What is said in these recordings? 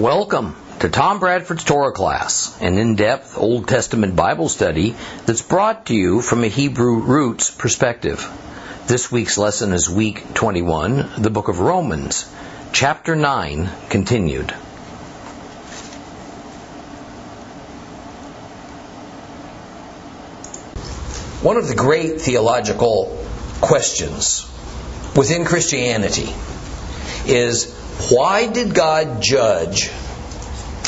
Welcome to Tom Bradford's Torah class, an in-depth Old Testament Bible study that's brought to you from a Hebrew roots perspective. This week's lesson is week 21, the book of Romans, chapter 9, continued. One of the great theological questions within Christianity is why did God judge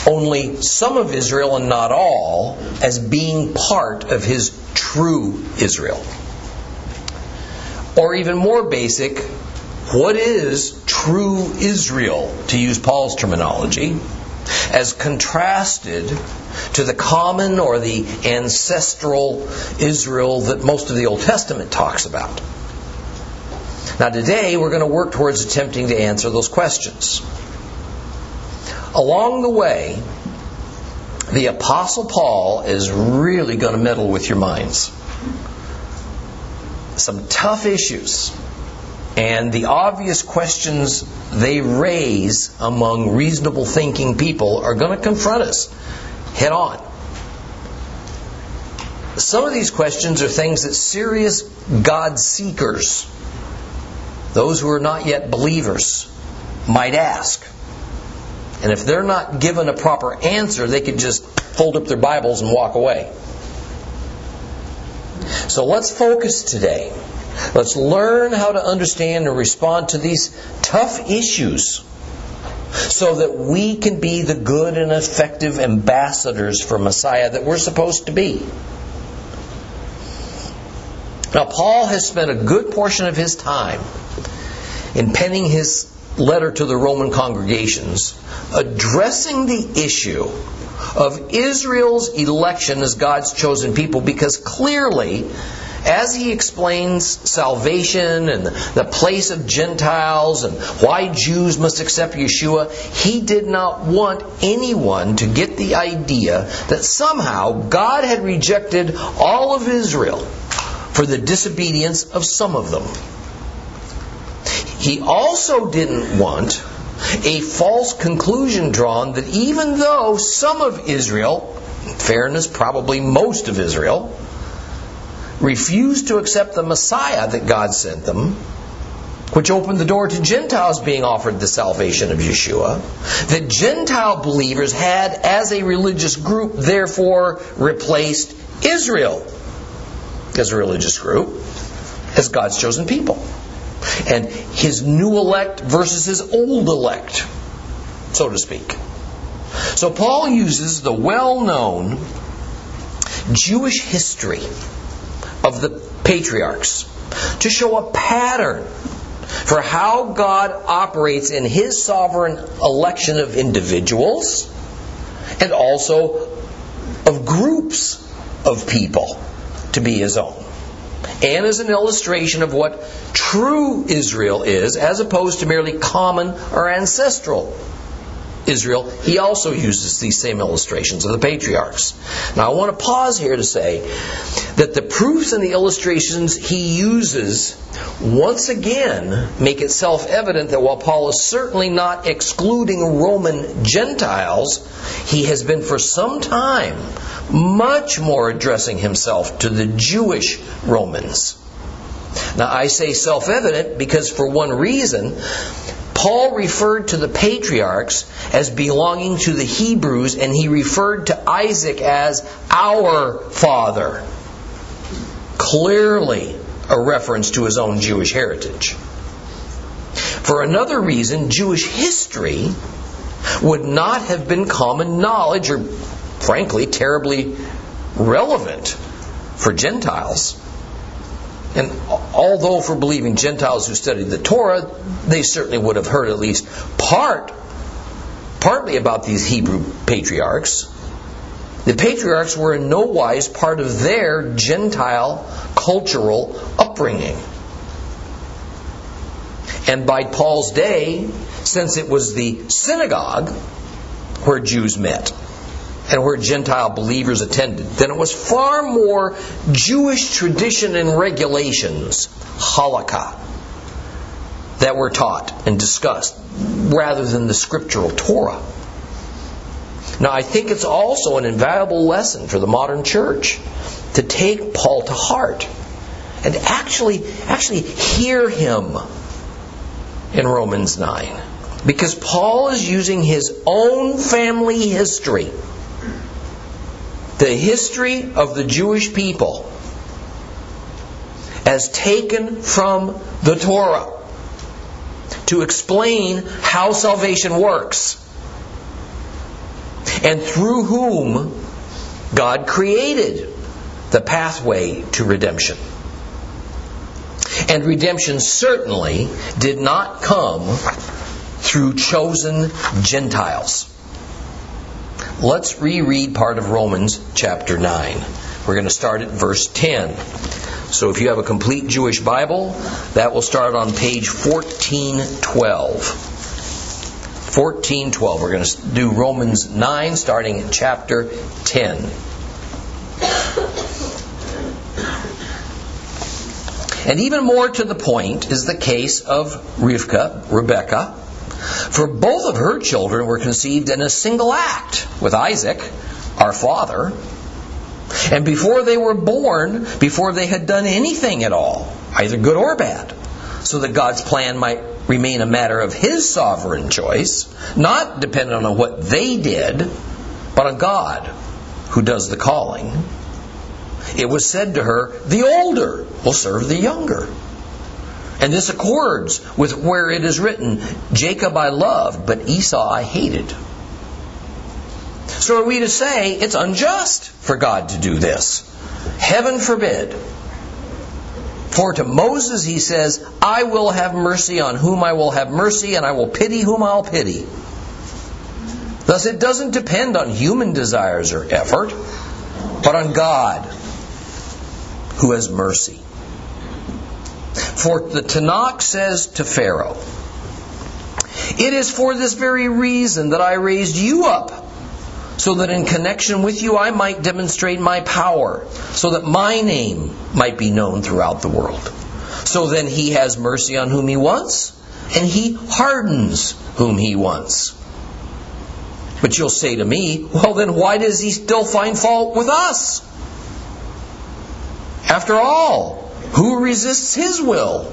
only some of Israel and not all as being part of his true Israel? Or even more basic, what is true Israel, to use Paul's terminology, as contrasted to the common or the ancestral Israel that most of the Old Testament talks about? Now, today we're going to work towards attempting to answer those questions. Along the way, the Apostle Paul is really going to meddle with your minds. Some tough issues. And the obvious questions they raise among reasonable thinking people are going to confront us head on. Some of these questions are things that serious God seekers those who are not yet believers might ask. And if they're not given a proper answer, they could just fold up their Bibles and walk away. So let's focus today. Let's learn how to understand and respond to these tough issues so that we can be the good and effective ambassadors for Messiah that we're supposed to be. Now, Paul has spent a good portion of his time in penning his letter to the Roman congregations addressing the issue of Israel's election as God's chosen people because clearly, as he explains salvation and the place of Gentiles and why Jews must accept Yeshua, he did not want anyone to get the idea that somehow God had rejected all of Israel for the disobedience of some of them. He also didn't want a false conclusion drawn that even though some of Israel, fairness, probably most of Israel, refused to accept the Messiah that God sent them, which opened the door to Gentiles being offered the salvation of Yeshua, that Gentile believers had, as a religious group, therefore replaced Israel as a religious group, as God's chosen people. And his new elect versus his old elect, so to speak. So Paul uses the well known Jewish history of the patriarchs to show a pattern for how God operates in his sovereign election of individuals and also of groups of people to be his own. And as an illustration of what true Israel is, as opposed to merely common or ancestral Israel, he also uses these same illustrations of the patriarchs. Now, I want to pause here to say that the proofs and the illustrations he uses once again make it self evident that while Paul is certainly not excluding Roman Gentiles, he has been for some time much more addressing himself to the Jewish Romans. Now, I say self evident because, for one reason, Paul referred to the patriarchs as belonging to the Hebrews, and he referred to Isaac as our father. Clearly, a reference to his own Jewish heritage. For another reason, Jewish history would not have been common knowledge or, frankly, terribly relevant for Gentiles. And although for believing Gentiles who studied the Torah, they certainly would have heard at least part, partly about these Hebrew patriarchs. The patriarchs were in no wise part of their Gentile cultural upbringing. And by Paul's day, since it was the synagogue where Jews met, and where Gentile believers attended, then it was far more Jewish tradition and regulations, halakha, that were taught and discussed rather than the scriptural Torah. Now, I think it's also an invaluable lesson for the modern church to take Paul to heart and actually actually hear him in Romans 9 because Paul is using his own family history the history of the Jewish people as taken from the Torah to explain how salvation works and through whom God created the pathway to redemption. And redemption certainly did not come through chosen Gentiles. Let's reread part of Romans chapter 9. We're going to start at verse 10. So if you have a complete Jewish Bible, that will start on page 1412. 1412. We're going to do Romans 9 starting at chapter 10. And even more to the point is the case of Rivka, Rebecca, for both of her children were conceived in a single act with Isaac, our father. And before they were born, before they had done anything at all, either good or bad, so that God's plan might remain a matter of His sovereign choice, not dependent on what they did, but on God who does the calling. It was said to her, The older will serve the younger. And this accords with where it is written, Jacob I loved, but Esau I hated. So are we to say it's unjust for God to do this? Heaven forbid. For to Moses he says, I will have mercy on whom I will have mercy, and I will pity whom I'll pity. Thus, it doesn't depend on human desires or effort, but on God, who has mercy. For the Tanakh says to Pharaoh, It is for this very reason that I raised you up, so that in connection with you I might demonstrate my power, so that my name might be known throughout the world. So then he has mercy on whom he wants, and he hardens whom he wants. But you'll say to me, well, then why does he still find fault with us? After all, who resists his will?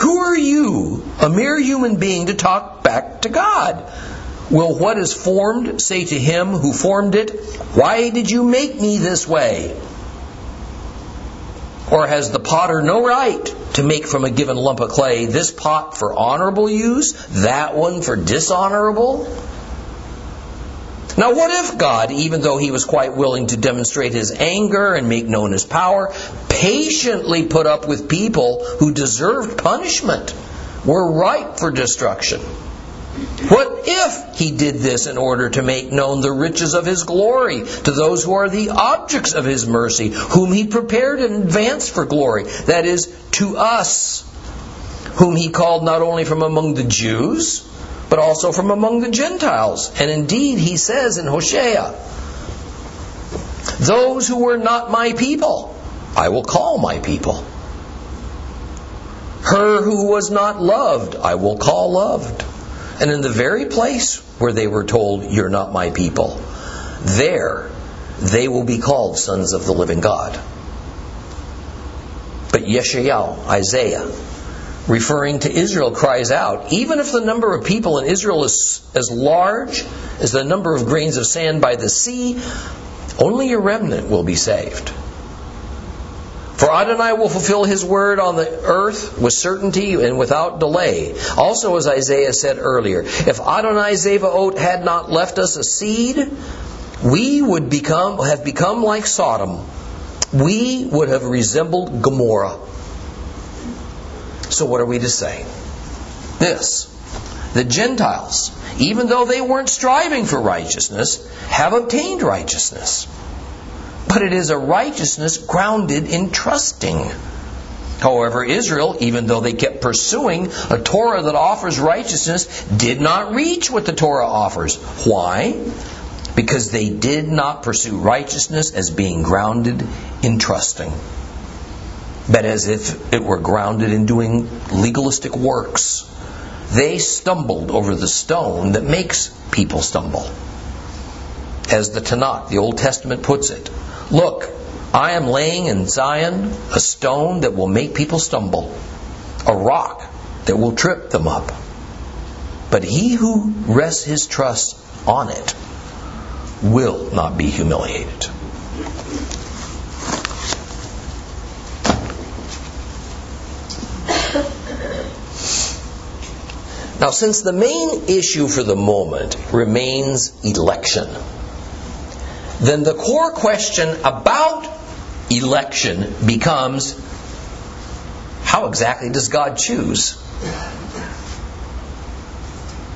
Who are you, a mere human being, to talk back to God? Will what is formed say to him who formed it, Why did you make me this way? Or has the potter no right to make from a given lump of clay this pot for honorable use, that one for dishonorable? Now, what if God, even though he was quite willing to demonstrate his anger and make known his power, patiently put up with people who deserved punishment, were ripe for destruction? What if he did this in order to make known the riches of his glory to those who are the objects of his mercy, whom he prepared in advance for glory? That is, to us, whom he called not only from among the Jews, but also from among the Gentiles. And indeed, he says in Hosea, Those who were not my people, I will call my people. Her who was not loved, I will call loved. And in the very place where they were told, You're not my people, there they will be called sons of the living God. But Yeshayahu, Isaiah, referring to Israel, cries out, Even if the number of people in Israel is as large as the number of grains of sand by the sea, only a remnant will be saved. For Adonai will fulfill his word on the earth with certainty and without delay. Also, as Isaiah said earlier, if Adonai Zevaot had not left us a seed, we would become, have become like Sodom. We would have resembled Gomorrah. So, what are we to say? This the Gentiles, even though they weren't striving for righteousness, have obtained righteousness. But it is a righteousness grounded in trusting. However, Israel, even though they kept pursuing a Torah that offers righteousness, did not reach what the Torah offers. Why? Because they did not pursue righteousness as being grounded in trusting but as if it were grounded in doing legalistic works. They stumbled over the stone that makes people stumble. as the Tanakh, the Old Testament, puts it. Look, I am laying in Zion a stone that will make people stumble, a rock that will trip them up. But he who rests his trust on it will not be humiliated. Now, since the main issue for the moment remains election, then the core question about election becomes how exactly does God choose?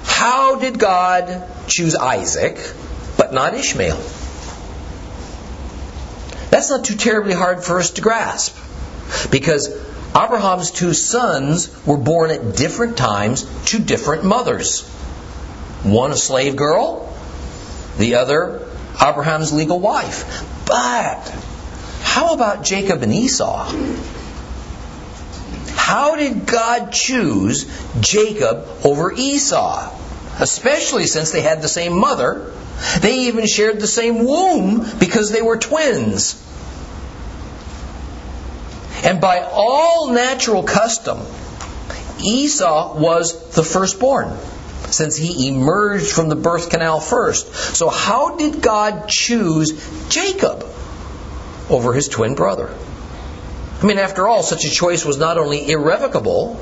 How did God choose Isaac but not Ishmael? That's not too terribly hard for us to grasp because Abraham's two sons were born at different times to different mothers. One a slave girl, the other Abraham's legal wife. But how about Jacob and Esau? How did God choose Jacob over Esau? Especially since they had the same mother. They even shared the same womb because they were twins. And by all natural custom, Esau was the firstborn, since he emerged from the birth canal first. So, how did God choose Jacob over his twin brother? I mean, after all, such a choice was not only irrevocable,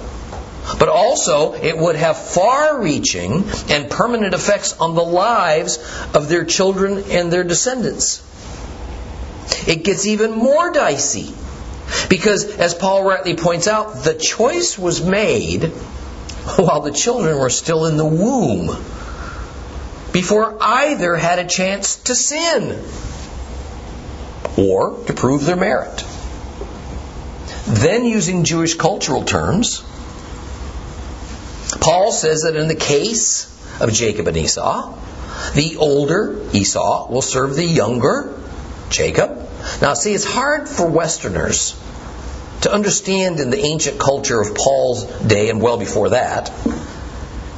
but also it would have far reaching and permanent effects on the lives of their children and their descendants. It gets even more dicey because, as Paul rightly points out, the choice was made while the children were still in the womb, before either had a chance to sin or to prove their merit. Then, using Jewish cultural terms, Paul says that in the case of Jacob and Esau, the older Esau will serve the younger Jacob. Now, see, it's hard for Westerners to understand in the ancient culture of Paul's day and well before that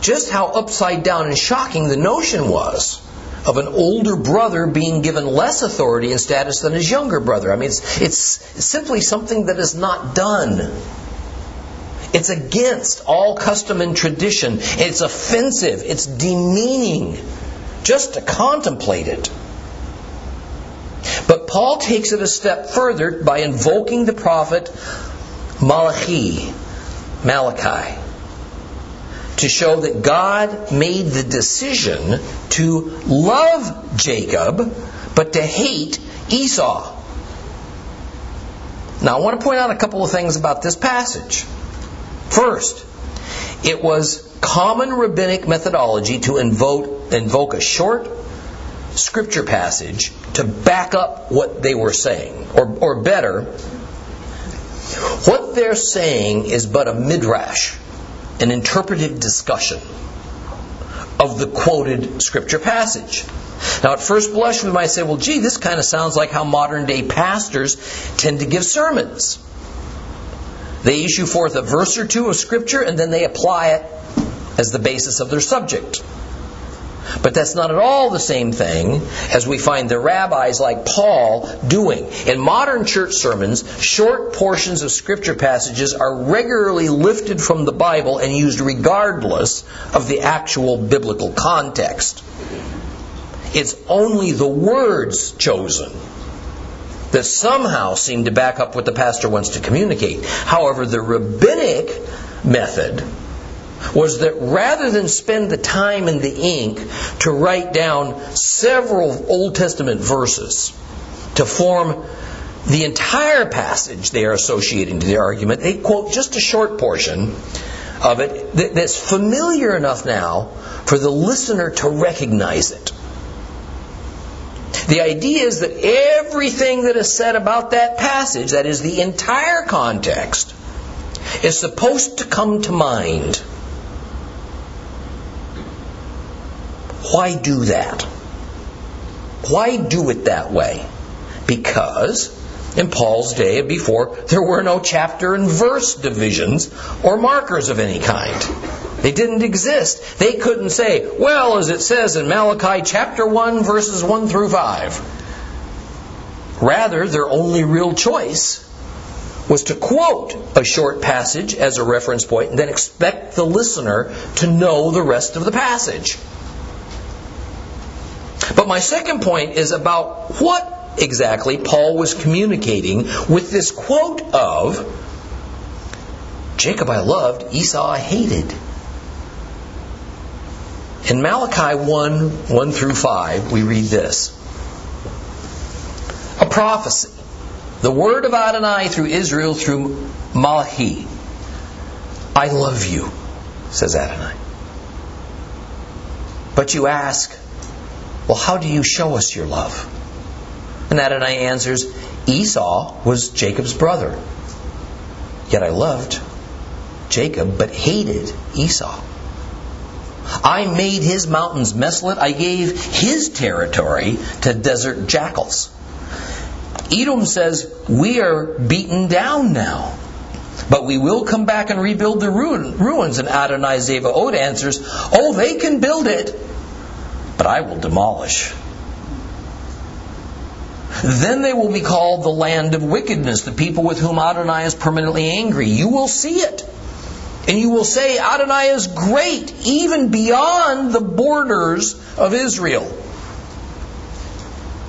just how upside down and shocking the notion was of an older brother being given less authority and status than his younger brother. I mean, it's, it's simply something that is not done. It's against all custom and tradition. It's offensive. It's demeaning just to contemplate it. Paul takes it a step further by invoking the prophet Malachi, Malachi, to show that God made the decision to love Jacob, but to hate Esau. Now, I want to point out a couple of things about this passage. First, it was common rabbinic methodology to invoke, invoke a short scripture passage to back up what they were saying. Or, or better, what they're saying is but a midrash, an interpretive discussion of the quoted scripture passage. Now, at first blush, we might say, well, gee, this kind of sounds like how modern day pastors tend to give sermons. They issue forth a verse or two of scripture and then they apply it as the basis of their subject. But that's not at all the same thing as we find the rabbis like Paul doing. In modern church sermons, short portions of scripture passages are regularly lifted from the Bible and used regardless of the actual biblical context. It's only the words chosen that somehow seem to back up what the pastor wants to communicate. However, the rabbinic method was that rather than spend the time and the ink to write down several Old Testament verses to form the entire passage they are associating to the argument, they quote just a short portion of it that's familiar enough now for the listener to recognize it. The idea is that everything that is said about that passage, that is the entire context, is supposed to come to mind Why do that? Why do it that way? Because in Paul's day and before, there were no chapter and verse divisions or markers of any kind. They didn't exist. They couldn't say, well, as it says in Malachi chapter 1, verses 1 through 5. Rather, their only real choice was to quote a short passage as a reference point and then expect the listener to know the rest of the passage. But my second point is about what exactly Paul was communicating with this quote of Jacob I loved, Esau I hated. In Malachi 1 1 through 5, we read this A prophecy, the word of Adonai through Israel through Malachi. I love you, says Adonai. But you ask, well, how do you show us your love? And Adonai answers, Esau was Jacob's brother. Yet I loved Jacob, but hated Esau. I made his mountains desolate. I gave his territory to desert jackals. Edom says, We are beaten down now. But we will come back and rebuild the ruins. And Adonai Zevaot answers, Oh, they can build it, but I will demolish. Then they will be called the land of wickedness, the people with whom Adonai is permanently angry. You will see it. And you will say, Adonai is great, even beyond the borders of Israel.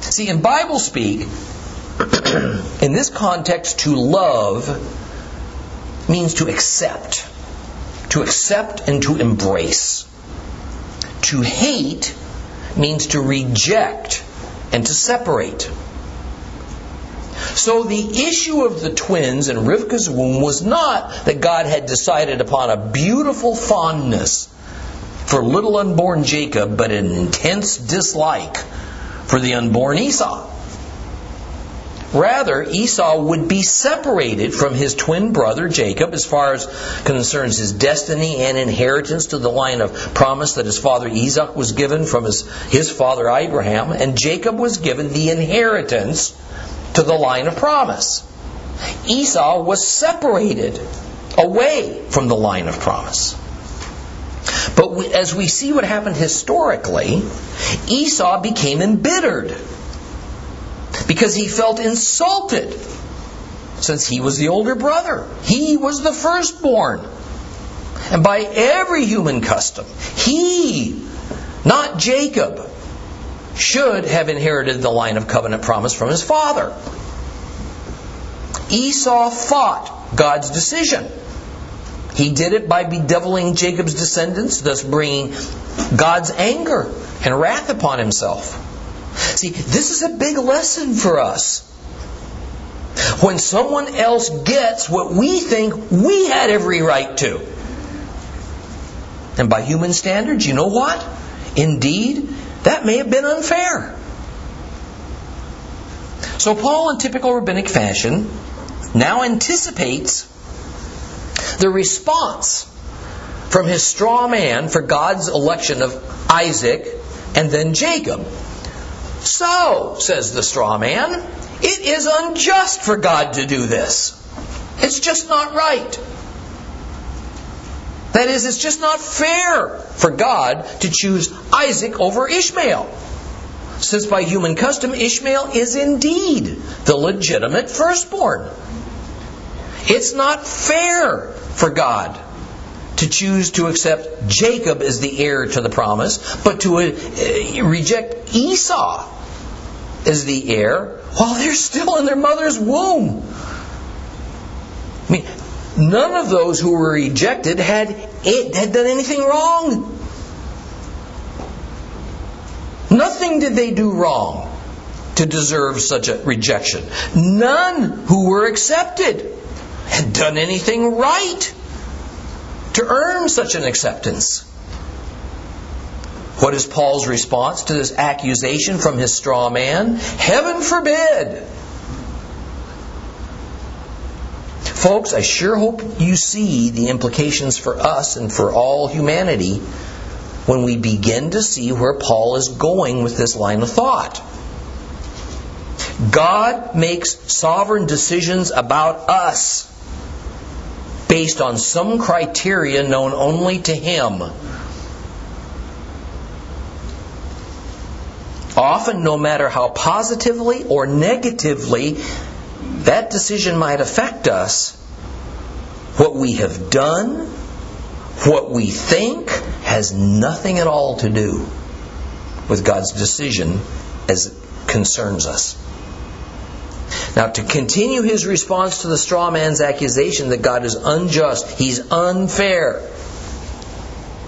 See, in Bible speak, in this context, to love means to accept. To accept and to embrace. To hate means to reject and to separate. So the issue of the twins in Rivka's womb was not that God had decided upon a beautiful fondness for little unborn Jacob, but an intense dislike for the unborn Esau. Rather, Esau would be separated from his twin brother Jacob as far as concerns his destiny and inheritance to the line of promise that his father Isaac was given from his, his father Abraham, and Jacob was given the inheritance to the line of promise. Esau was separated away from the line of promise. But we, as we see what happened historically, Esau became embittered because he felt insulted since he was the older brother. He was the firstborn. And by every human custom, he, not Jacob, should have inherited the line of covenant promise from his father. Esau fought God's decision. He did it by bedeviling Jacob's descendants, thus bringing God's anger and wrath upon himself. See, this is a big lesson for us. When someone else gets what we think we had every right to. And by human standards, you know what? Indeed, that may have been unfair. So Paul, in typical rabbinic fashion, now anticipates the response from his straw man for God's election of Isaac and then Jacob. So, says the straw man, it is unjust for God to do this. It's just not right. That is, it's just not fair for God to choose Isaac over Ishmael. Since by human custom, Ishmael is indeed the legitimate firstborn. It's not fair for God to choose to accept Jacob as the heir to the promise, but to uh, reject Esau as the heir while they're still in their mother's womb. I mean, none of those who were rejected had, had done anything wrong. Nothing did they do wrong to deserve such a rejection. None who were accepted had done anything right to earn such an acceptance. What is Paul's response to this accusation from his straw man? Heaven forbid! Folks, I sure hope you see the implications for us and for all humanity when we begin to see where Paul is going with this line of thought. God makes sovereign decisions about us based on some criteria known only to him. Often, no matter how positively or negatively that decision might affect us, what we have done, what we think, has nothing at all to do with God's decision as it concerns us. Now, to continue his response to the straw man's accusation that God is unjust, he's unfair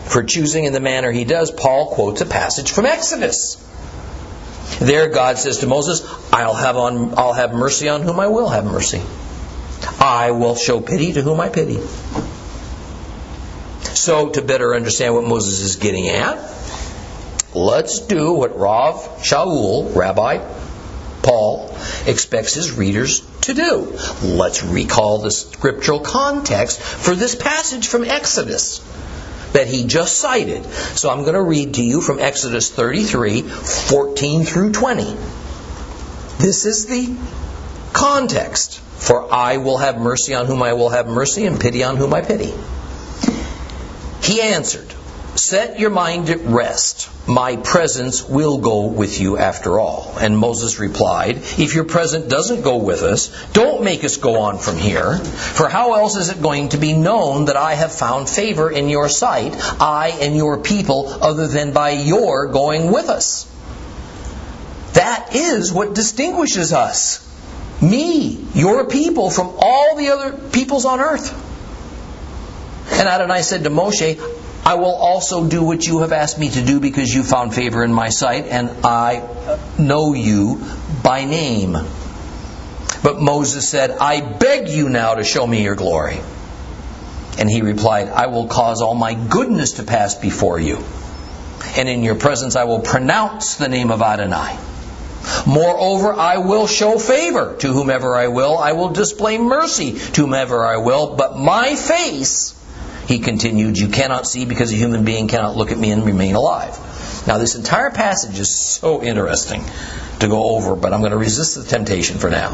for choosing in the manner he does, Paul quotes a passage from Exodus. There, God says to Moses, I'll have, on, I'll have mercy on whom I will have mercy. I will show pity to whom I pity. So, to better understand what Moses is getting at, let's do what Rav Shaul, Rabbi Paul, expects his readers to do. Let's recall the scriptural context for this passage from Exodus that he just cited. So I'm going to read to you from Exodus 33 14 through 20. This is the context for I will have mercy on whom I will have mercy and pity on whom I pity. He answered, Set your mind at rest. My presence will go with you after all. And Moses replied, If your presence doesn't go with us, don't make us go on from here. For how else is it going to be known that I have found favor in your sight, I and your people, other than by your going with us? That is what distinguishes us. Me, your people, from all the other peoples on earth. And Adonai said to Moshe, I will also do what you have asked me to do because you found favor in my sight, and I know you by name. But Moses said, I beg you now to show me your glory. And he replied, I will cause all my goodness to pass before you. And in your presence I will pronounce the name of Adonai. Moreover, I will show favor to whomever I will. I will display mercy to whomever I will. But my face he continued, You cannot see because a human being cannot look at me and remain alive. Now, this entire passage is so interesting to go over, but I'm going to resist the temptation for now.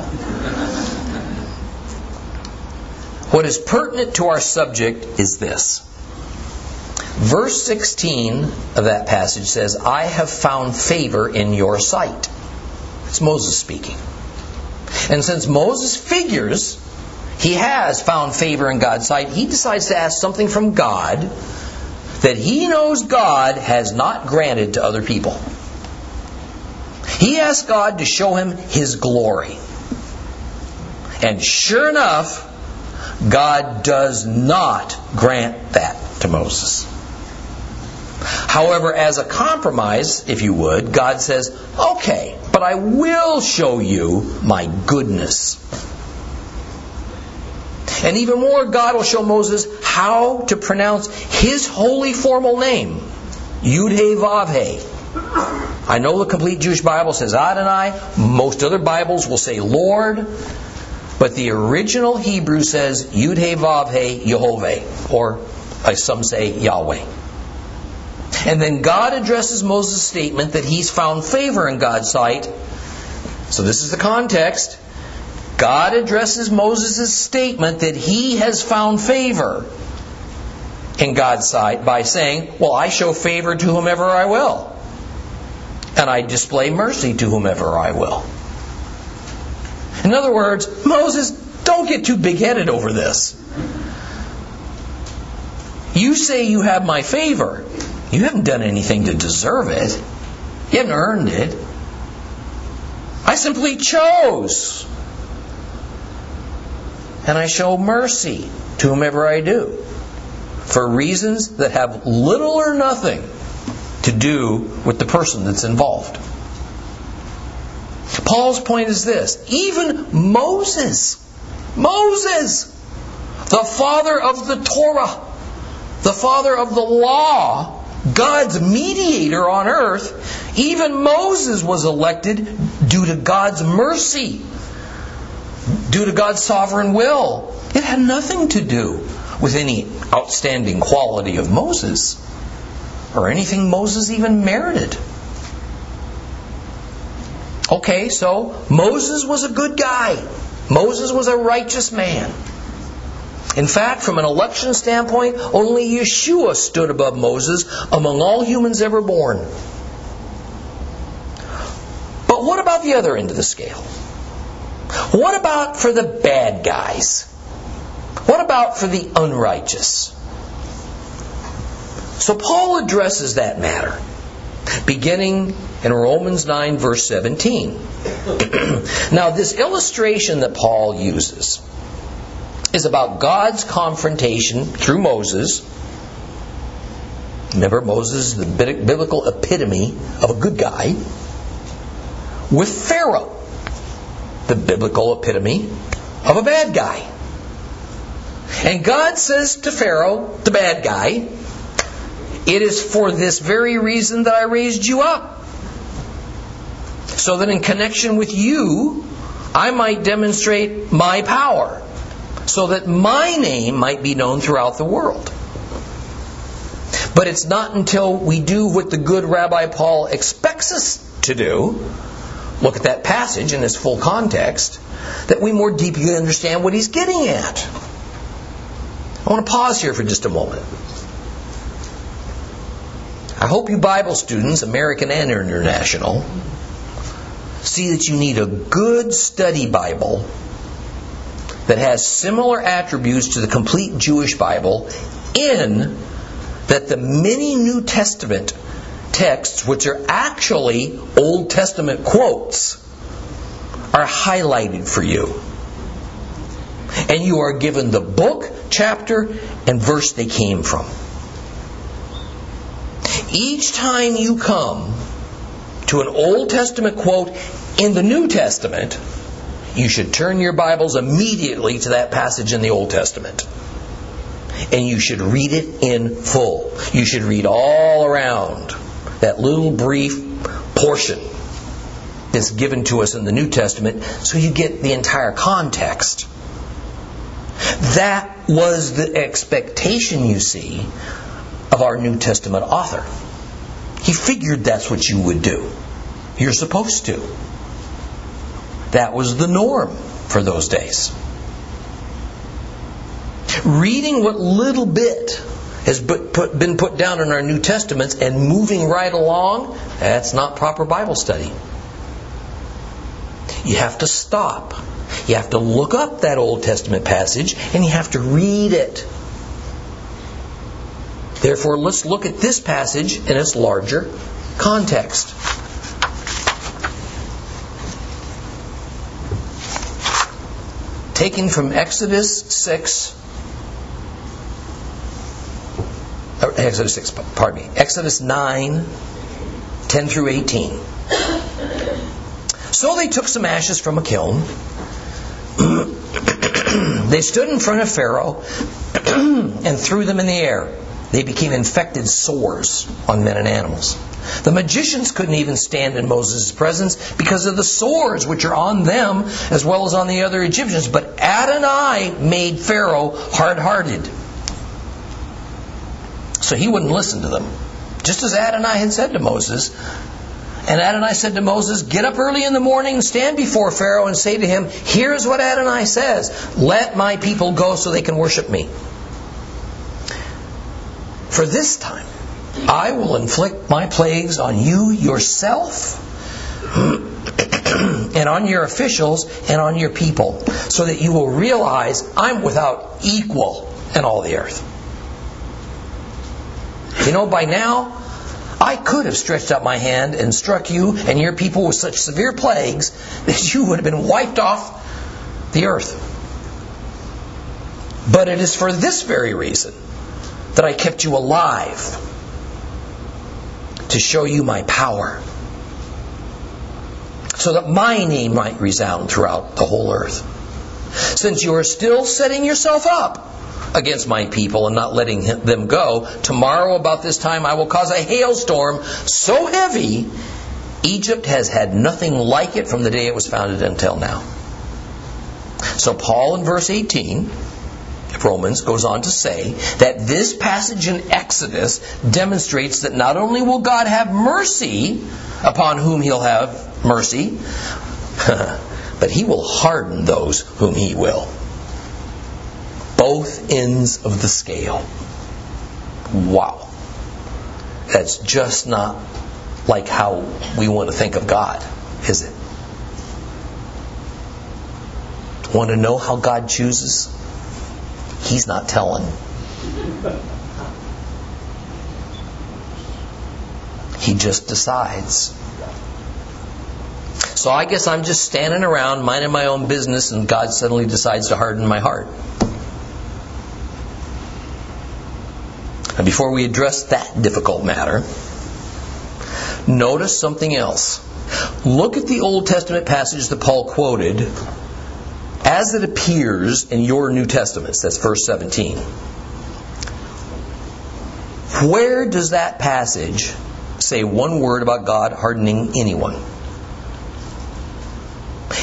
What is pertinent to our subject is this. Verse 16 of that passage says, I have found favor in your sight. It's Moses speaking. And since Moses figures he has found favor in God's sight, he decides to ask something from God that he knows God has not granted to other people. He asks God to show him his glory. And sure enough, God does not grant that to Moses. However, as a compromise, if you would, God says, okay, but I will show you my goodness. And even more, God will show Moses how to pronounce his holy formal name, Yud He Vav He. I know the complete Jewish Bible says Adonai. Most other Bibles will say Lord. But the original Hebrew says Yud He Vav He Yehovah, or as some say Yahweh. And then God addresses Moses' statement that he's found favor in God's sight. So this is the context. God addresses Moses' statement that he has found favor in God's sight by saying, Well, I show favor to whomever I will, and I display mercy to whomever I will. In other words, Moses, don't get too big headed over this. You say you have my favor. You haven't done anything to deserve it. You haven't earned it. I simply chose and I show mercy to whomever I do for reasons that have little or nothing to do with the person that's involved. Paul's point is this even Moses, Moses, the father of the Torah, the father of the law, God's mediator on earth, even Moses was elected due to God's mercy due to God's sovereign will. It had nothing to do with any outstanding quality of Moses or anything Moses even merited. Okay, so Moses was a good guy. Moses was a righteous man. In fact, from an election standpoint, only Yeshua stood above Moses among all humans ever born. But what about the other end of the scale? What about for the bad guys? What about for the unrighteous? So Paul addresses that matter, beginning in Romans 9, verse 17. now, this illustration that Paul uses is about God's confrontation through Moses. Remember, Moses is the biblical epitome of a good guy. With Pharaoh, the biblical epitome of a bad guy. And God says to Pharaoh, the bad guy, It is for this very reason that I raised you up. So that in connection with you, I might demonstrate my power so that my name might be known throughout the world. But it's not until we do what the good Rabbi Paul expects us to do, look at that passage in its full context, that we more deeply understand what he's getting at. I want to pause here for just a moment. I hope you Bible students, American and international, see that you need a good study Bible that has similar attributes to the complete Jewish Bible in that the many New Testament texts, which are actually Old Testament quotes, are highlighted for you. And you are given the book, chapter, and verse they came from. Each time you come to an Old Testament quote in the New Testament, you should turn your Bibles immediately to that passage in the Old Testament. And you should read it in full. You should read all around that little brief portion that's given to us in the New Testament so you get the entire context. That was the expectation, you see, of our New Testament author. He figured that's what you would do. You're supposed to. That was the norm for those days. Reading what little bit has been put down in our New Testaments and moving right along, that's not proper Bible study. You have to stop. You have to look up that Old Testament passage and you have to read it. Therefore, let's look at this passage in its larger context. taken from Exodus 6. Exodus 6, pardon me. Exodus 9, 10 through 18. So they took some ashes from a kiln. they stood in front of Pharaoh and threw them in the air. They became infected sores on men and animals. The magicians couldn't even stand in Moses' presence because of the sores which are on them as well as on the other Egyptians. But Adonai made Pharaoh hard hearted. So he wouldn't listen to them. Just as Adonai had said to Moses. And Adonai said to Moses, Get up early in the morning, stand before Pharaoh, and say to him, Here's what Adonai says Let my people go so they can worship me. For this time, I will inflict my plagues on you yourself and on your officials and on your people, so that you will realize I'm without equal in all the earth. You know, by now, I could have stretched out my hand and struck you and your people with such severe plagues that you would have been wiped off the earth. But it is for this very reason that I kept you alive to show you my power, so that my name might resound throughout the whole earth. Since you are still setting yourself up against my people and not letting them go, tomorrow about this time I will cause a hailstorm so heavy Egypt has had nothing like it from the day it was founded until now. So, Paul in verse 18 Romans goes on to say that this passage in Exodus demonstrates that not only will God have mercy upon whom he'll have mercy, but he will harden those whom he will. Both ends of the scale. Wow. That's just not like how we want to think of God, is it? Want to know how God chooses? He's not telling. He just decides. So I guess I'm just standing around minding my own business and God suddenly decides to harden my heart. And before we address that difficult matter, notice something else. Look at the Old Testament passage that Paul quoted as it appears in your New Testaments. That's verse 17. Where does that passage say one word about God hardening anyone.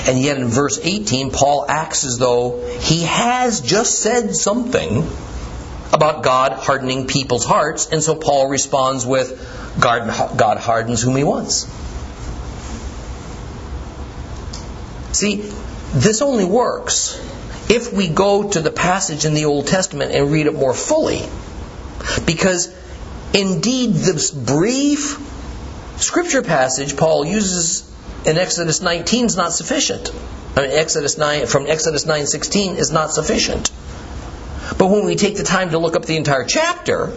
And yet in verse 18, Paul acts as though he has just said something about God hardening people's hearts, and so Paul responds with, God hardens whom he wants. See, this only works if we go to the passage in the Old Testament and read it more fully. Because Indeed, this brief scripture passage Paul uses in Exodus 19 is not sufficient. I mean, Exodus 9 from Exodus 9:16 is not sufficient. But when we take the time to look up the entire chapter,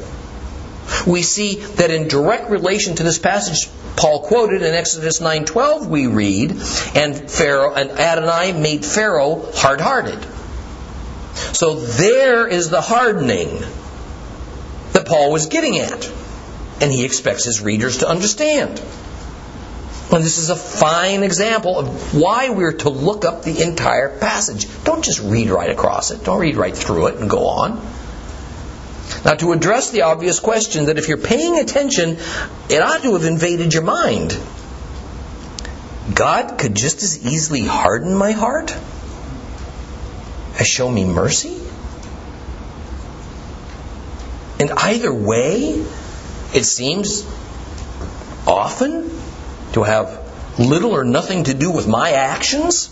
we see that in direct relation to this passage Paul quoted in Exodus 9:12 we read, and Pharaoh and Adonai made Pharaoh hard-hearted. So there is the hardening that Paul was getting at. And he expects his readers to understand. And this is a fine example of why we're to look up the entire passage. Don't just read right across it. Don't read right through it and go on. Now, to address the obvious question that if you're paying attention, it ought to have invaded your mind. God could just as easily harden my heart as show me mercy? And either way, it seems often to have little or nothing to do with my actions.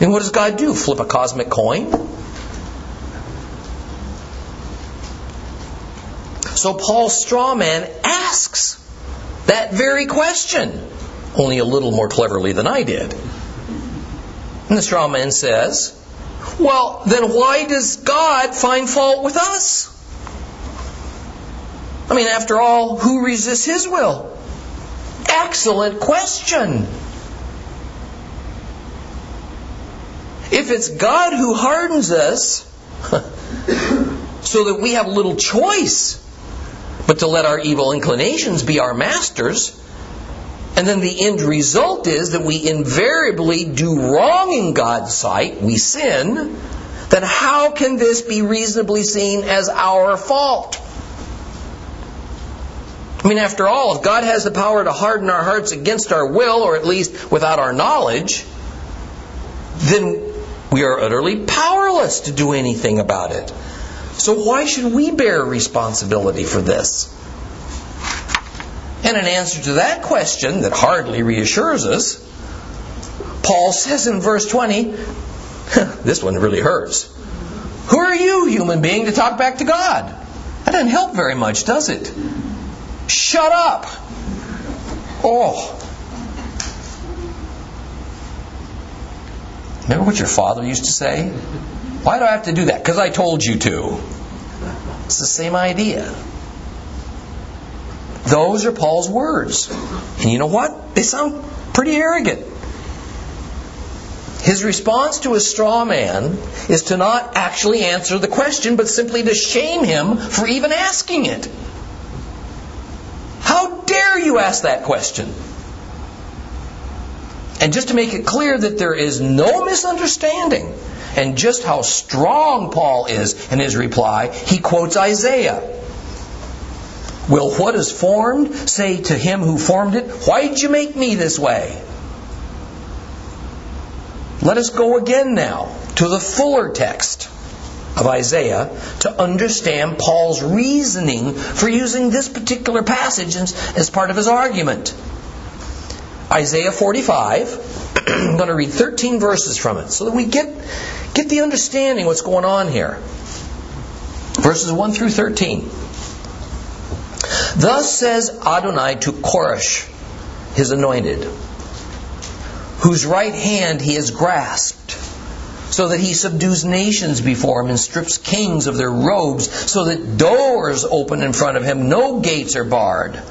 And what does God do? Flip a cosmic coin? So Paul's straw man asks that very question, only a little more cleverly than I did. And the straw man says, Well, then why does God find fault with us? I mean, after all, who resists his will? Excellent question. If it's God who hardens us, so that we have little choice but to let our evil inclinations be our masters, and then the end result is that we invariably do wrong in God's sight, we sin, then how can this be reasonably seen as our fault? I mean, after all, if God has the power to harden our hearts against our will, or at least without our knowledge, then we are utterly powerless to do anything about it. So why should we bear responsibility for this? And in answer to that question that hardly reassures us, Paul says in verse 20, this one really hurts. Who are you, human being, to talk back to God? That doesn't help very much, does it? Shut up! Oh. Remember what your father used to say? Why do I have to do that? Because I told you to. It's the same idea. Those are Paul's words. And you know what? They sound pretty arrogant. His response to a straw man is to not actually answer the question, but simply to shame him for even asking it. You ask that question? And just to make it clear that there is no misunderstanding and just how strong Paul is in his reply, he quotes Isaiah. Will what is formed say to him who formed it, Why did you make me this way? Let us go again now to the fuller text of Isaiah to understand Paul's reasoning for using this particular passage as part of his argument. Isaiah 45. I'm going to read 13 verses from it so that we get, get the understanding what's going on here. Verses 1 through 13. Thus says Adonai to Koresh, his anointed, whose right hand he has grasped, so that he subdues nations before him and strips kings of their robes, so that doors open in front of him, no gates are barred.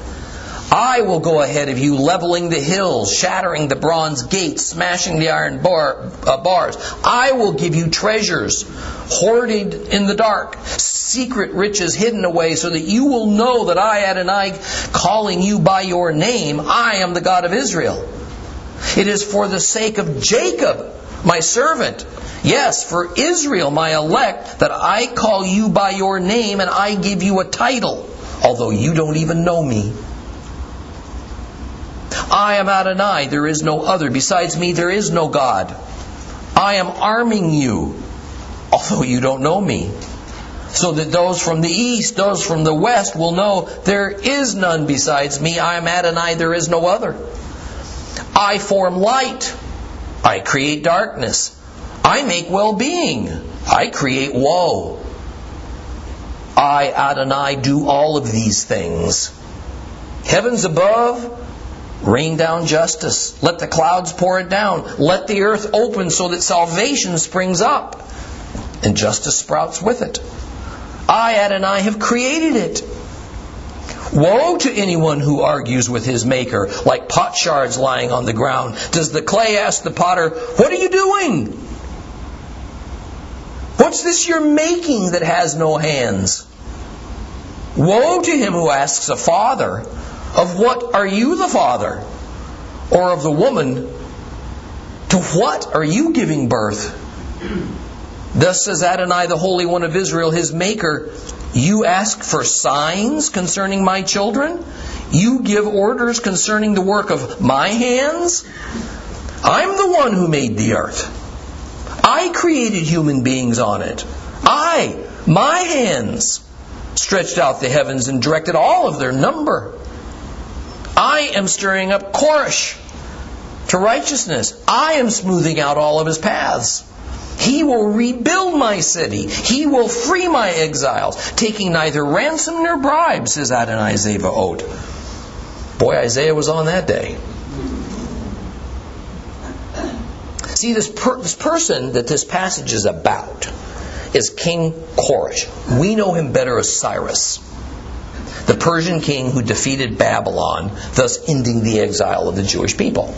I will go ahead of you, leveling the hills, shattering the bronze gates, smashing the iron bar, uh, bars. I will give you treasures hoarded in the dark, secret riches hidden away, so that you will know that I, Adonai, calling you by your name, I am the God of Israel. It is for the sake of Jacob, my servant, yes, for Israel, my elect, that I call you by your name and I give you a title, although you don't even know me. I am Adonai, there is no other. Besides me, there is no God. I am arming you, although you don't know me. So that those from the east, those from the west will know there is none besides me. I am Adonai, there is no other. I form light. I create darkness. I make well being. I create woe. I, Adonai, do all of these things. Heavens above, Rain down justice. Let the clouds pour it down. Let the earth open so that salvation springs up. And justice sprouts with it. I, Adonai, have created it. Woe to anyone who argues with his maker like pot shards lying on the ground. Does the clay ask the potter, What are you doing? What's this you're making that has no hands? Woe to him who asks a father, of what are you the father? Or of the woman, to what are you giving birth? Thus says Adonai, the Holy One of Israel, his Maker, You ask for signs concerning my children? You give orders concerning the work of my hands? I'm the one who made the earth. I created human beings on it. I, my hands, stretched out the heavens and directed all of their number. I am stirring up Koresh to righteousness. I am smoothing out all of his paths. He will rebuild my city. He will free my exiles, taking neither ransom nor bribe, says Adonai Zevaot. Boy, Isaiah was on that day. See, this, per- this person that this passage is about is King Koresh. We know him better as Cyrus the Persian king who defeated Babylon, thus ending the exile of the Jewish people.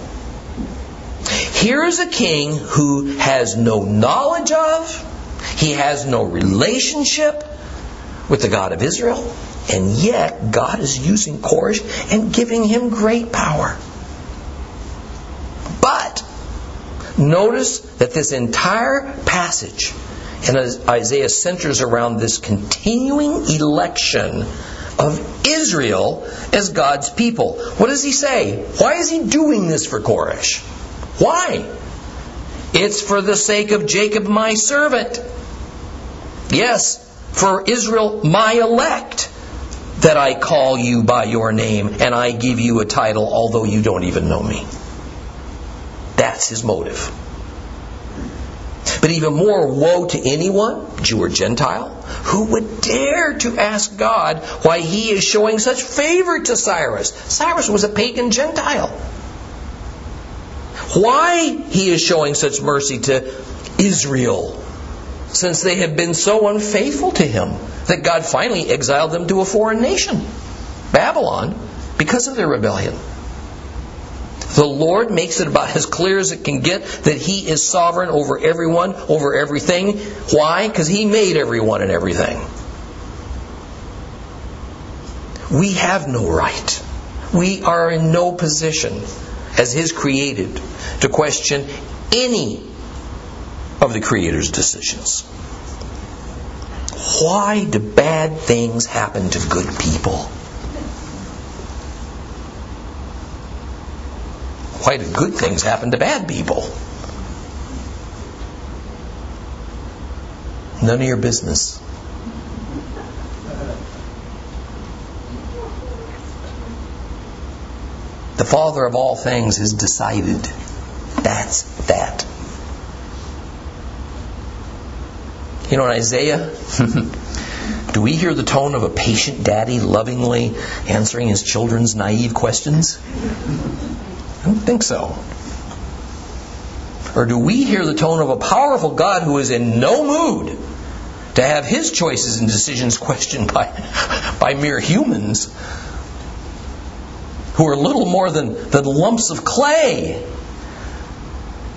Here is a king who has no knowledge of, he has no relationship with the God of Israel, and yet God is using Koresh and giving him great power. But notice that this entire passage in Isaiah centers around this continuing election of Israel as God's people. What does he say? Why is he doing this for Koresh? Why? It's for the sake of Jacob, my servant. Yes, for Israel, my elect, that I call you by your name and I give you a title, although you don't even know me. That's his motive. But even more, woe to anyone, Jew or Gentile, who would dare to ask God why he is showing such favor to Cyrus. Cyrus was a pagan Gentile. Why he is showing such mercy to Israel, since they have been so unfaithful to him that God finally exiled them to a foreign nation, Babylon, because of their rebellion. The Lord makes it about as clear as it can get that He is sovereign over everyone, over everything. Why? Because He made everyone and everything. We have no right. We are in no position as His created to question any of the Creator's decisions. Why do bad things happen to good people? Why do good things happen to bad people? None of your business. The Father of all things has decided. That's that. You know, in Isaiah, Do we hear the tone of a patient daddy lovingly answering his children's naive questions? I don't think so. Or do we hear the tone of a powerful God who is in no mood to have his choices and decisions questioned by, by mere humans who are little more than, than lumps of clay?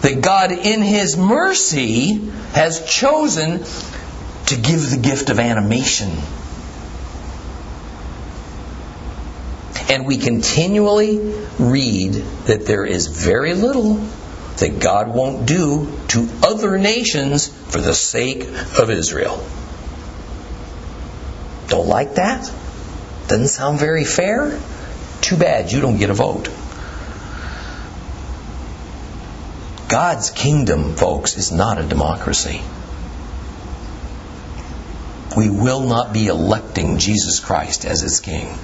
That God, in his mercy, has chosen to give the gift of animation. And we continually read that there is very little that God won't do to other nations for the sake of Israel. Don't like that? Doesn't sound very fair? Too bad you don't get a vote. God's kingdom, folks, is not a democracy. We will not be electing Jesus Christ as its king.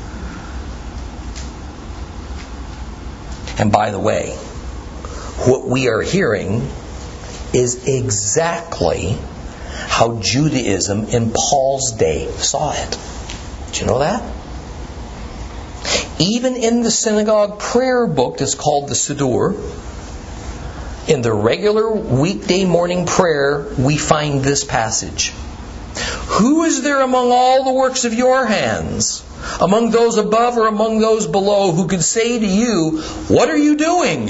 And by the way, what we are hearing is exactly how Judaism in Paul's day saw it. Did you know that? Even in the synagogue prayer book that's called the Siddur, in the regular weekday morning prayer, we find this passage. Who is there among all the works of your hands, among those above or among those below, who could say to you, What are you doing?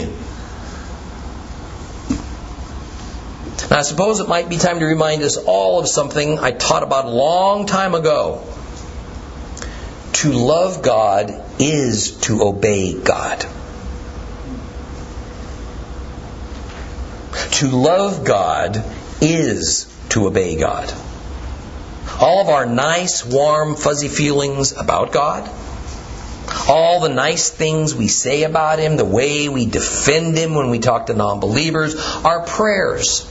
Now, I suppose it might be time to remind us all of something I taught about a long time ago. To love God is to obey God. To love God is to obey God. All of our nice, warm, fuzzy feelings about God, all the nice things we say about Him, the way we defend Him when we talk to non believers, our prayers,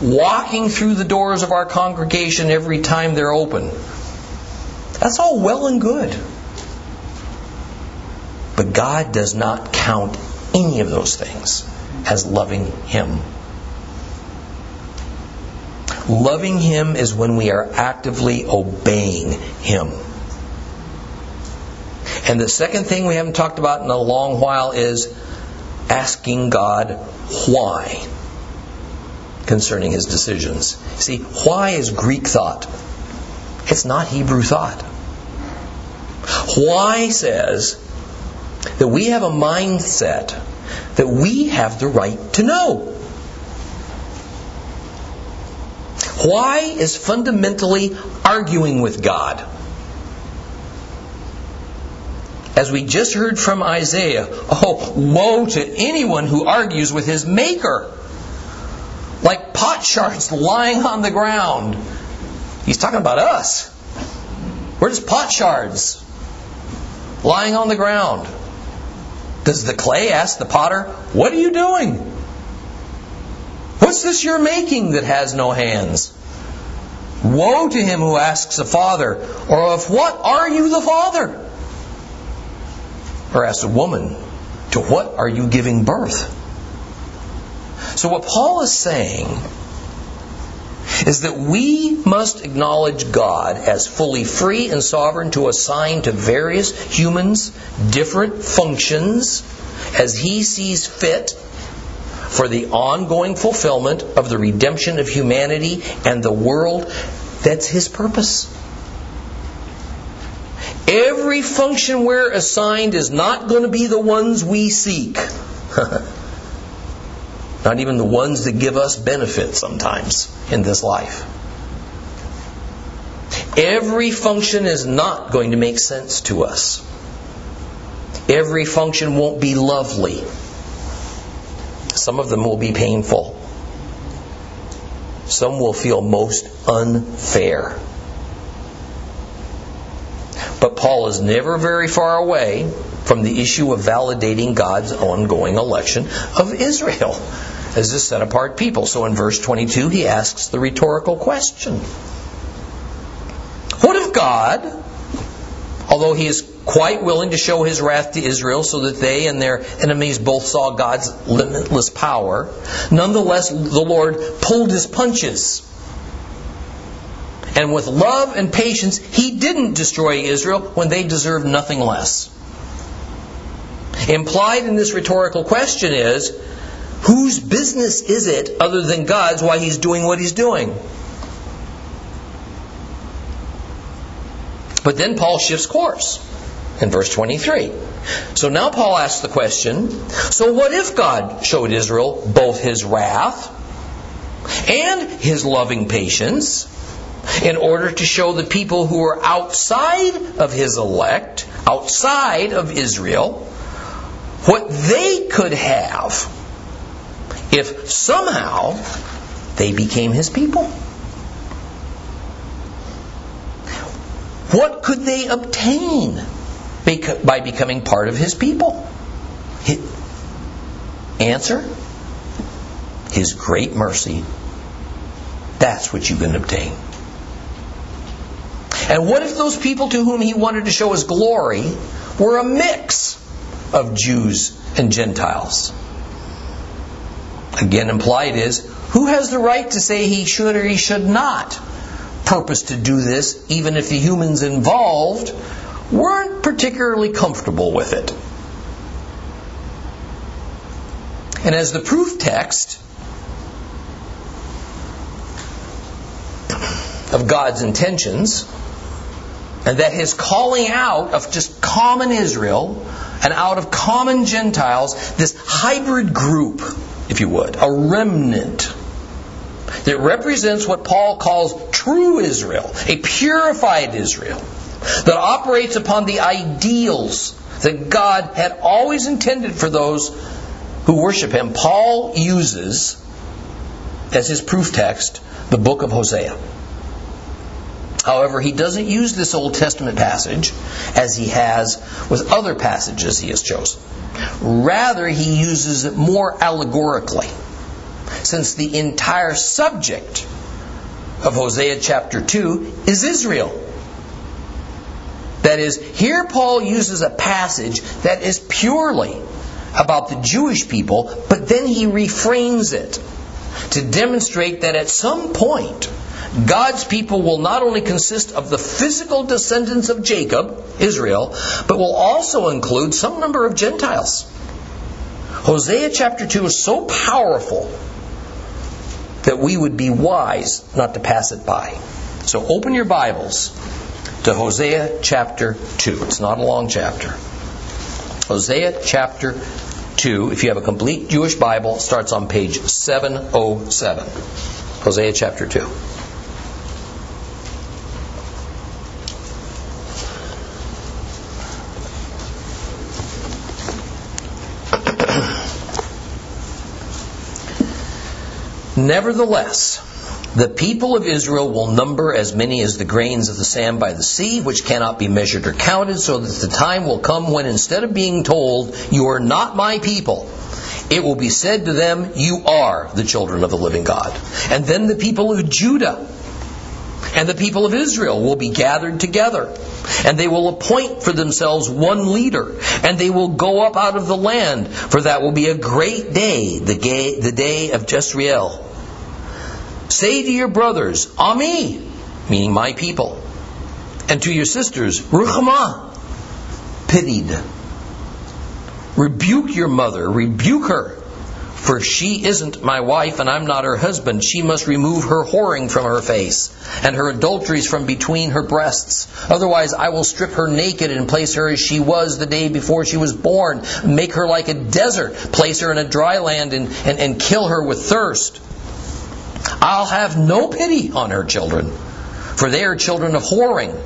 walking through the doors of our congregation every time they're open. That's all well and good. But God does not count any of those things as loving Him. Loving Him is when we are actively obeying Him. And the second thing we haven't talked about in a long while is asking God why concerning His decisions. See, why is Greek thought? It's not Hebrew thought. Why says that we have a mindset that we have the right to know. Why is fundamentally arguing with God? As we just heard from Isaiah, oh, woe to anyone who argues with his maker. Like pot shards lying on the ground. He's talking about us. We're just pot shards lying on the ground. Does the clay ask the potter, What are you doing? What's this you're making that has no hands? Woe to him who asks a father, or of what are you the father? Or asks a woman, To what are you giving birth? So, what Paul is saying is that we must acknowledge God as fully free and sovereign to assign to various humans different functions as he sees fit for the ongoing fulfillment of the redemption of humanity and the world. That's his purpose. Every function we're assigned is not going to be the ones we seek. Not even the ones that give us benefit sometimes in this life. Every function is not going to make sense to us. Every function won't be lovely. Some of them will be painful. Some will feel most unfair. But Paul is never very far away from the issue of validating God's ongoing election of Israel as a set apart people. So in verse 22, he asks the rhetorical question What if God, although he is quite willing to show his wrath to Israel so that they and their enemies both saw God's limitless power, nonetheless the Lord pulled his punches And with love and patience, he didn't destroy Israel when they deserved nothing less. Implied in this rhetorical question is whose business is it, other than God's, why he's doing what he's doing? But then Paul shifts course in verse 23. So now Paul asks the question so what if God showed Israel both his wrath and his loving patience in order to show the people who are outside of his elect, outside of Israel, what they could have if somehow they became his people? What could they obtain by becoming part of his people? Answer His great mercy. That's what you can obtain. And what if those people to whom he wanted to show his glory were a mix of Jews and Gentiles? Again, implied is who has the right to say he should or he should not purpose to do this, even if the humans involved weren't particularly comfortable with it. And as the proof text of God's intentions, and that his calling out of just common Israel and out of common Gentiles, this hybrid group, if you would, a remnant that represents what Paul calls true Israel, a purified Israel that operates upon the ideals that God had always intended for those who worship Him. Paul uses as his proof text the book of Hosea. However, he doesn't use this Old Testament passage as he has with other passages he has chosen. Rather, he uses it more allegorically, since the entire subject of Hosea chapter 2 is Israel. That is, here Paul uses a passage that is purely about the Jewish people, but then he reframes it to demonstrate that at some point, God's people will not only consist of the physical descendants of Jacob, Israel, but will also include some number of Gentiles. Hosea chapter 2 is so powerful that we would be wise not to pass it by. So open your Bibles to Hosea chapter 2. It's not a long chapter. Hosea chapter 2, if you have a complete Jewish Bible, starts on page 707. Hosea chapter 2. Nevertheless, the people of Israel will number as many as the grains of the sand by the sea, which cannot be measured or counted, so that the time will come when instead of being told, You are not my people, it will be said to them, You are the children of the living God. And then the people of Judah and the people of Israel will be gathered together. And they will appoint for themselves one leader, and they will go up out of the land, for that will be a great day, the, day of Jezreel Say to your brothers, Ami, meaning my people, and to your sisters, Ruchama, pitied. Rebuke your mother, rebuke her, for she isn't my wife and I'm not her husband. She must remove her whoring from her face and her adulteries from between her breasts. Otherwise, I will strip her naked and place her as she was the day before she was born, make her like a desert, place her in a dry land, and, and, and kill her with thirst. I'll have no pity on her children, for they are children of whoring.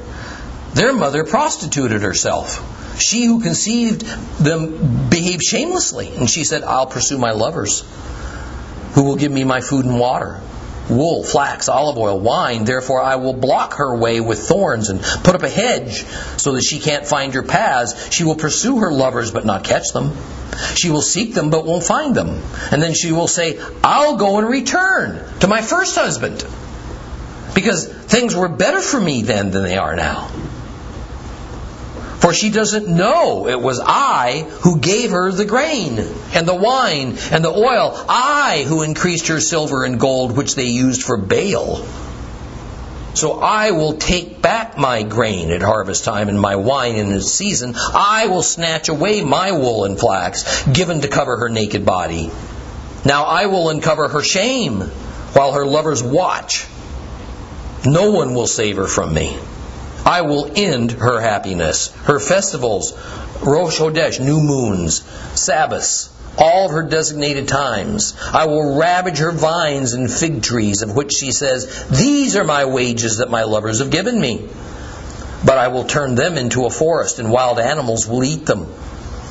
Their mother prostituted herself. She who conceived them behaved shamelessly, and she said, I'll pursue my lovers, who will give me my food and water wool, flax, olive oil, wine. Therefore, I will block her way with thorns and put up a hedge so that she can't find your paths. She will pursue her lovers but not catch them. She will seek them but won't find them. And then she will say, I'll go and return to my first husband because things were better for me then than they are now. For she doesn't know it was I who gave her the grain and the wine and the oil, I who increased her silver and gold, which they used for Baal. So I will take back my grain at harvest time and my wine in its season. I will snatch away my wool and flax, given to cover her naked body. Now I will uncover her shame while her lovers watch. No one will save her from me. I will end her happiness. Her festivals, Rosh Hodesh, new moons, Sabbaths, all of her designated times. I will ravage her vines and fig trees, of which she says, These are my wages that my lovers have given me. But I will turn them into a forest, and wild animals will eat them.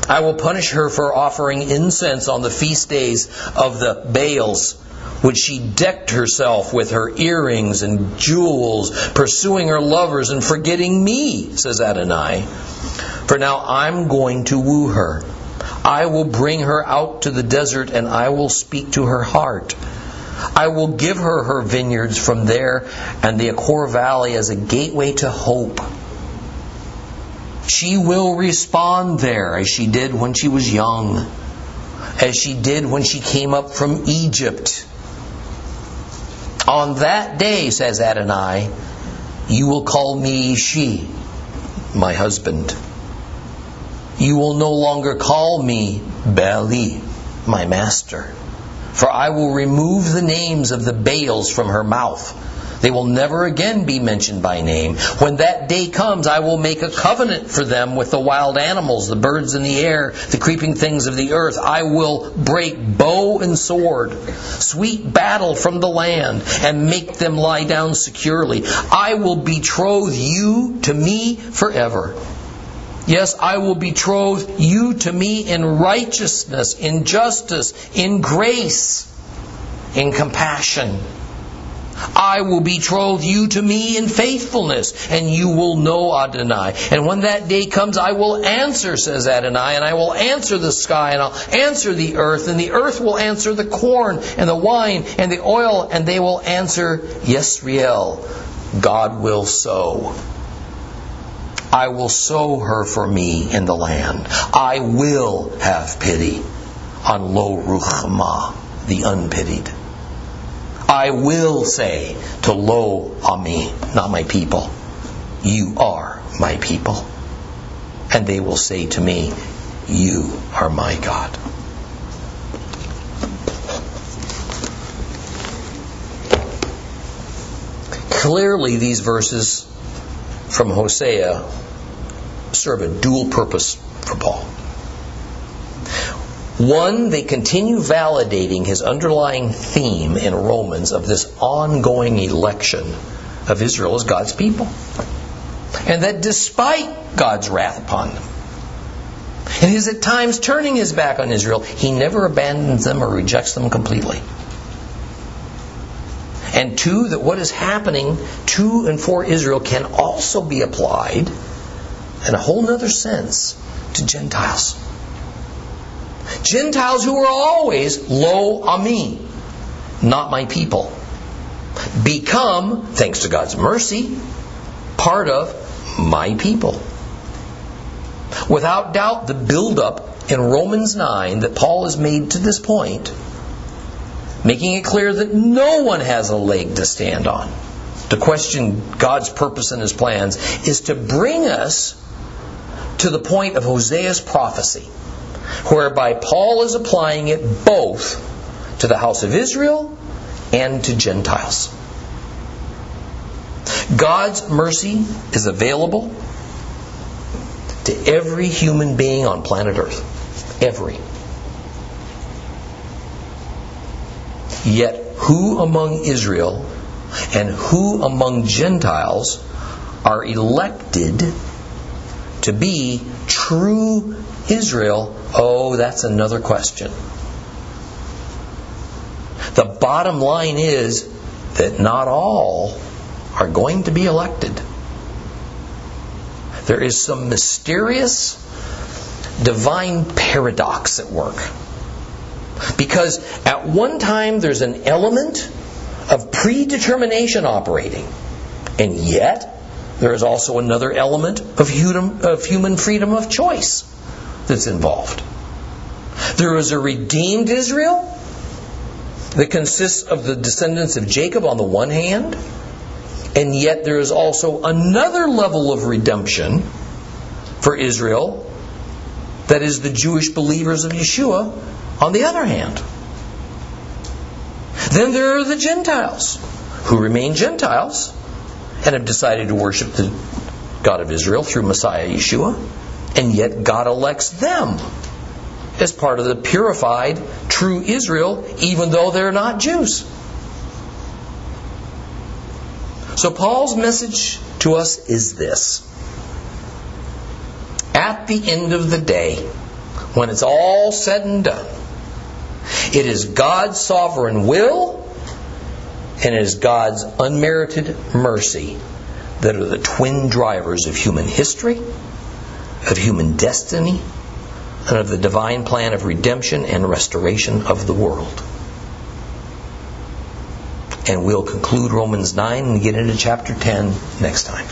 I will punish her for offering incense on the feast days of the Baals, which she decked herself with her earrings and jewels, pursuing her lovers and forgetting me, says Adonai. For now I'm going to woo her I will bring her out to the desert and I will speak to her heart. I will give her her vineyards from there and the Achor Valley as a gateway to hope. She will respond there as she did when she was young, as she did when she came up from Egypt. On that day, says Adonai, you will call me Ishi, my husband. You will no longer call me Baali, my master. For I will remove the names of the Baals from her mouth. They will never again be mentioned by name. When that day comes, I will make a covenant for them with the wild animals, the birds in the air, the creeping things of the earth. I will break bow and sword, sweet battle from the land, and make them lie down securely. I will betroth you to me forever. Yes, I will betroth you to me in righteousness, in justice, in grace, in compassion. I will betroth you to me in faithfulness, and you will know Adonai. And when that day comes, I will answer, says Adonai, and I will answer the sky, and I'll answer the earth, and the earth will answer the corn, and the wine, and the oil, and they will answer Yisrael. God will sow. I will sow her for me in the land. I will have pity on Lo Ruchma, the unpitied. I will say to Lo Ami, not my people, you are my people. And they will say to me, you are my God. Clearly, these verses from Hosea serve a dual purpose for Paul. One, they continue validating his underlying theme in Romans of this ongoing election of Israel as God's people. And that despite God's wrath upon them, and his at times turning his back on Israel, he never abandons them or rejects them completely. And two, that what is happening to and for Israel can also be applied in a whole other sense to Gentiles. Gentiles who were always lo ami, not my people, become, thanks to God's mercy, part of my people. Without doubt, the buildup in Romans 9 that Paul has made to this point, making it clear that no one has a leg to stand on, to question God's purpose and his plans, is to bring us to the point of Hosea's prophecy, whereby Paul is applying it both to the house of Israel and to Gentiles. God's mercy is available to every human being on planet Earth. Every. Yet, who among Israel and who among Gentiles are elected to be true Israel? Oh, that's another question. The bottom line is that not all are going to be elected. There is some mysterious divine paradox at work. Because at one time there's an element of predetermination operating, and yet there is also another element of human, of human freedom of choice that's involved. There is a redeemed Israel that consists of the descendants of Jacob on the one hand, And yet there is also another level of redemption for Israel that is the Jewish believers of Yeshua on the other hand. Then there are the Gentiles who remain Gentiles and have decided to worship the God of Israel through Messiah Yeshua, and yet God elects them as part of the purified, true Israel, even though they're not Jews. So Paul's message to us is this. At the end of the day, when it's all said and done, it is God's sovereign will and it is God's unmerited mercy that are the twin drivers of human history, of human destiny, and of the divine plan of redemption and restoration of the world. And we'll conclude Romans 9 and get into chapter 10 next time.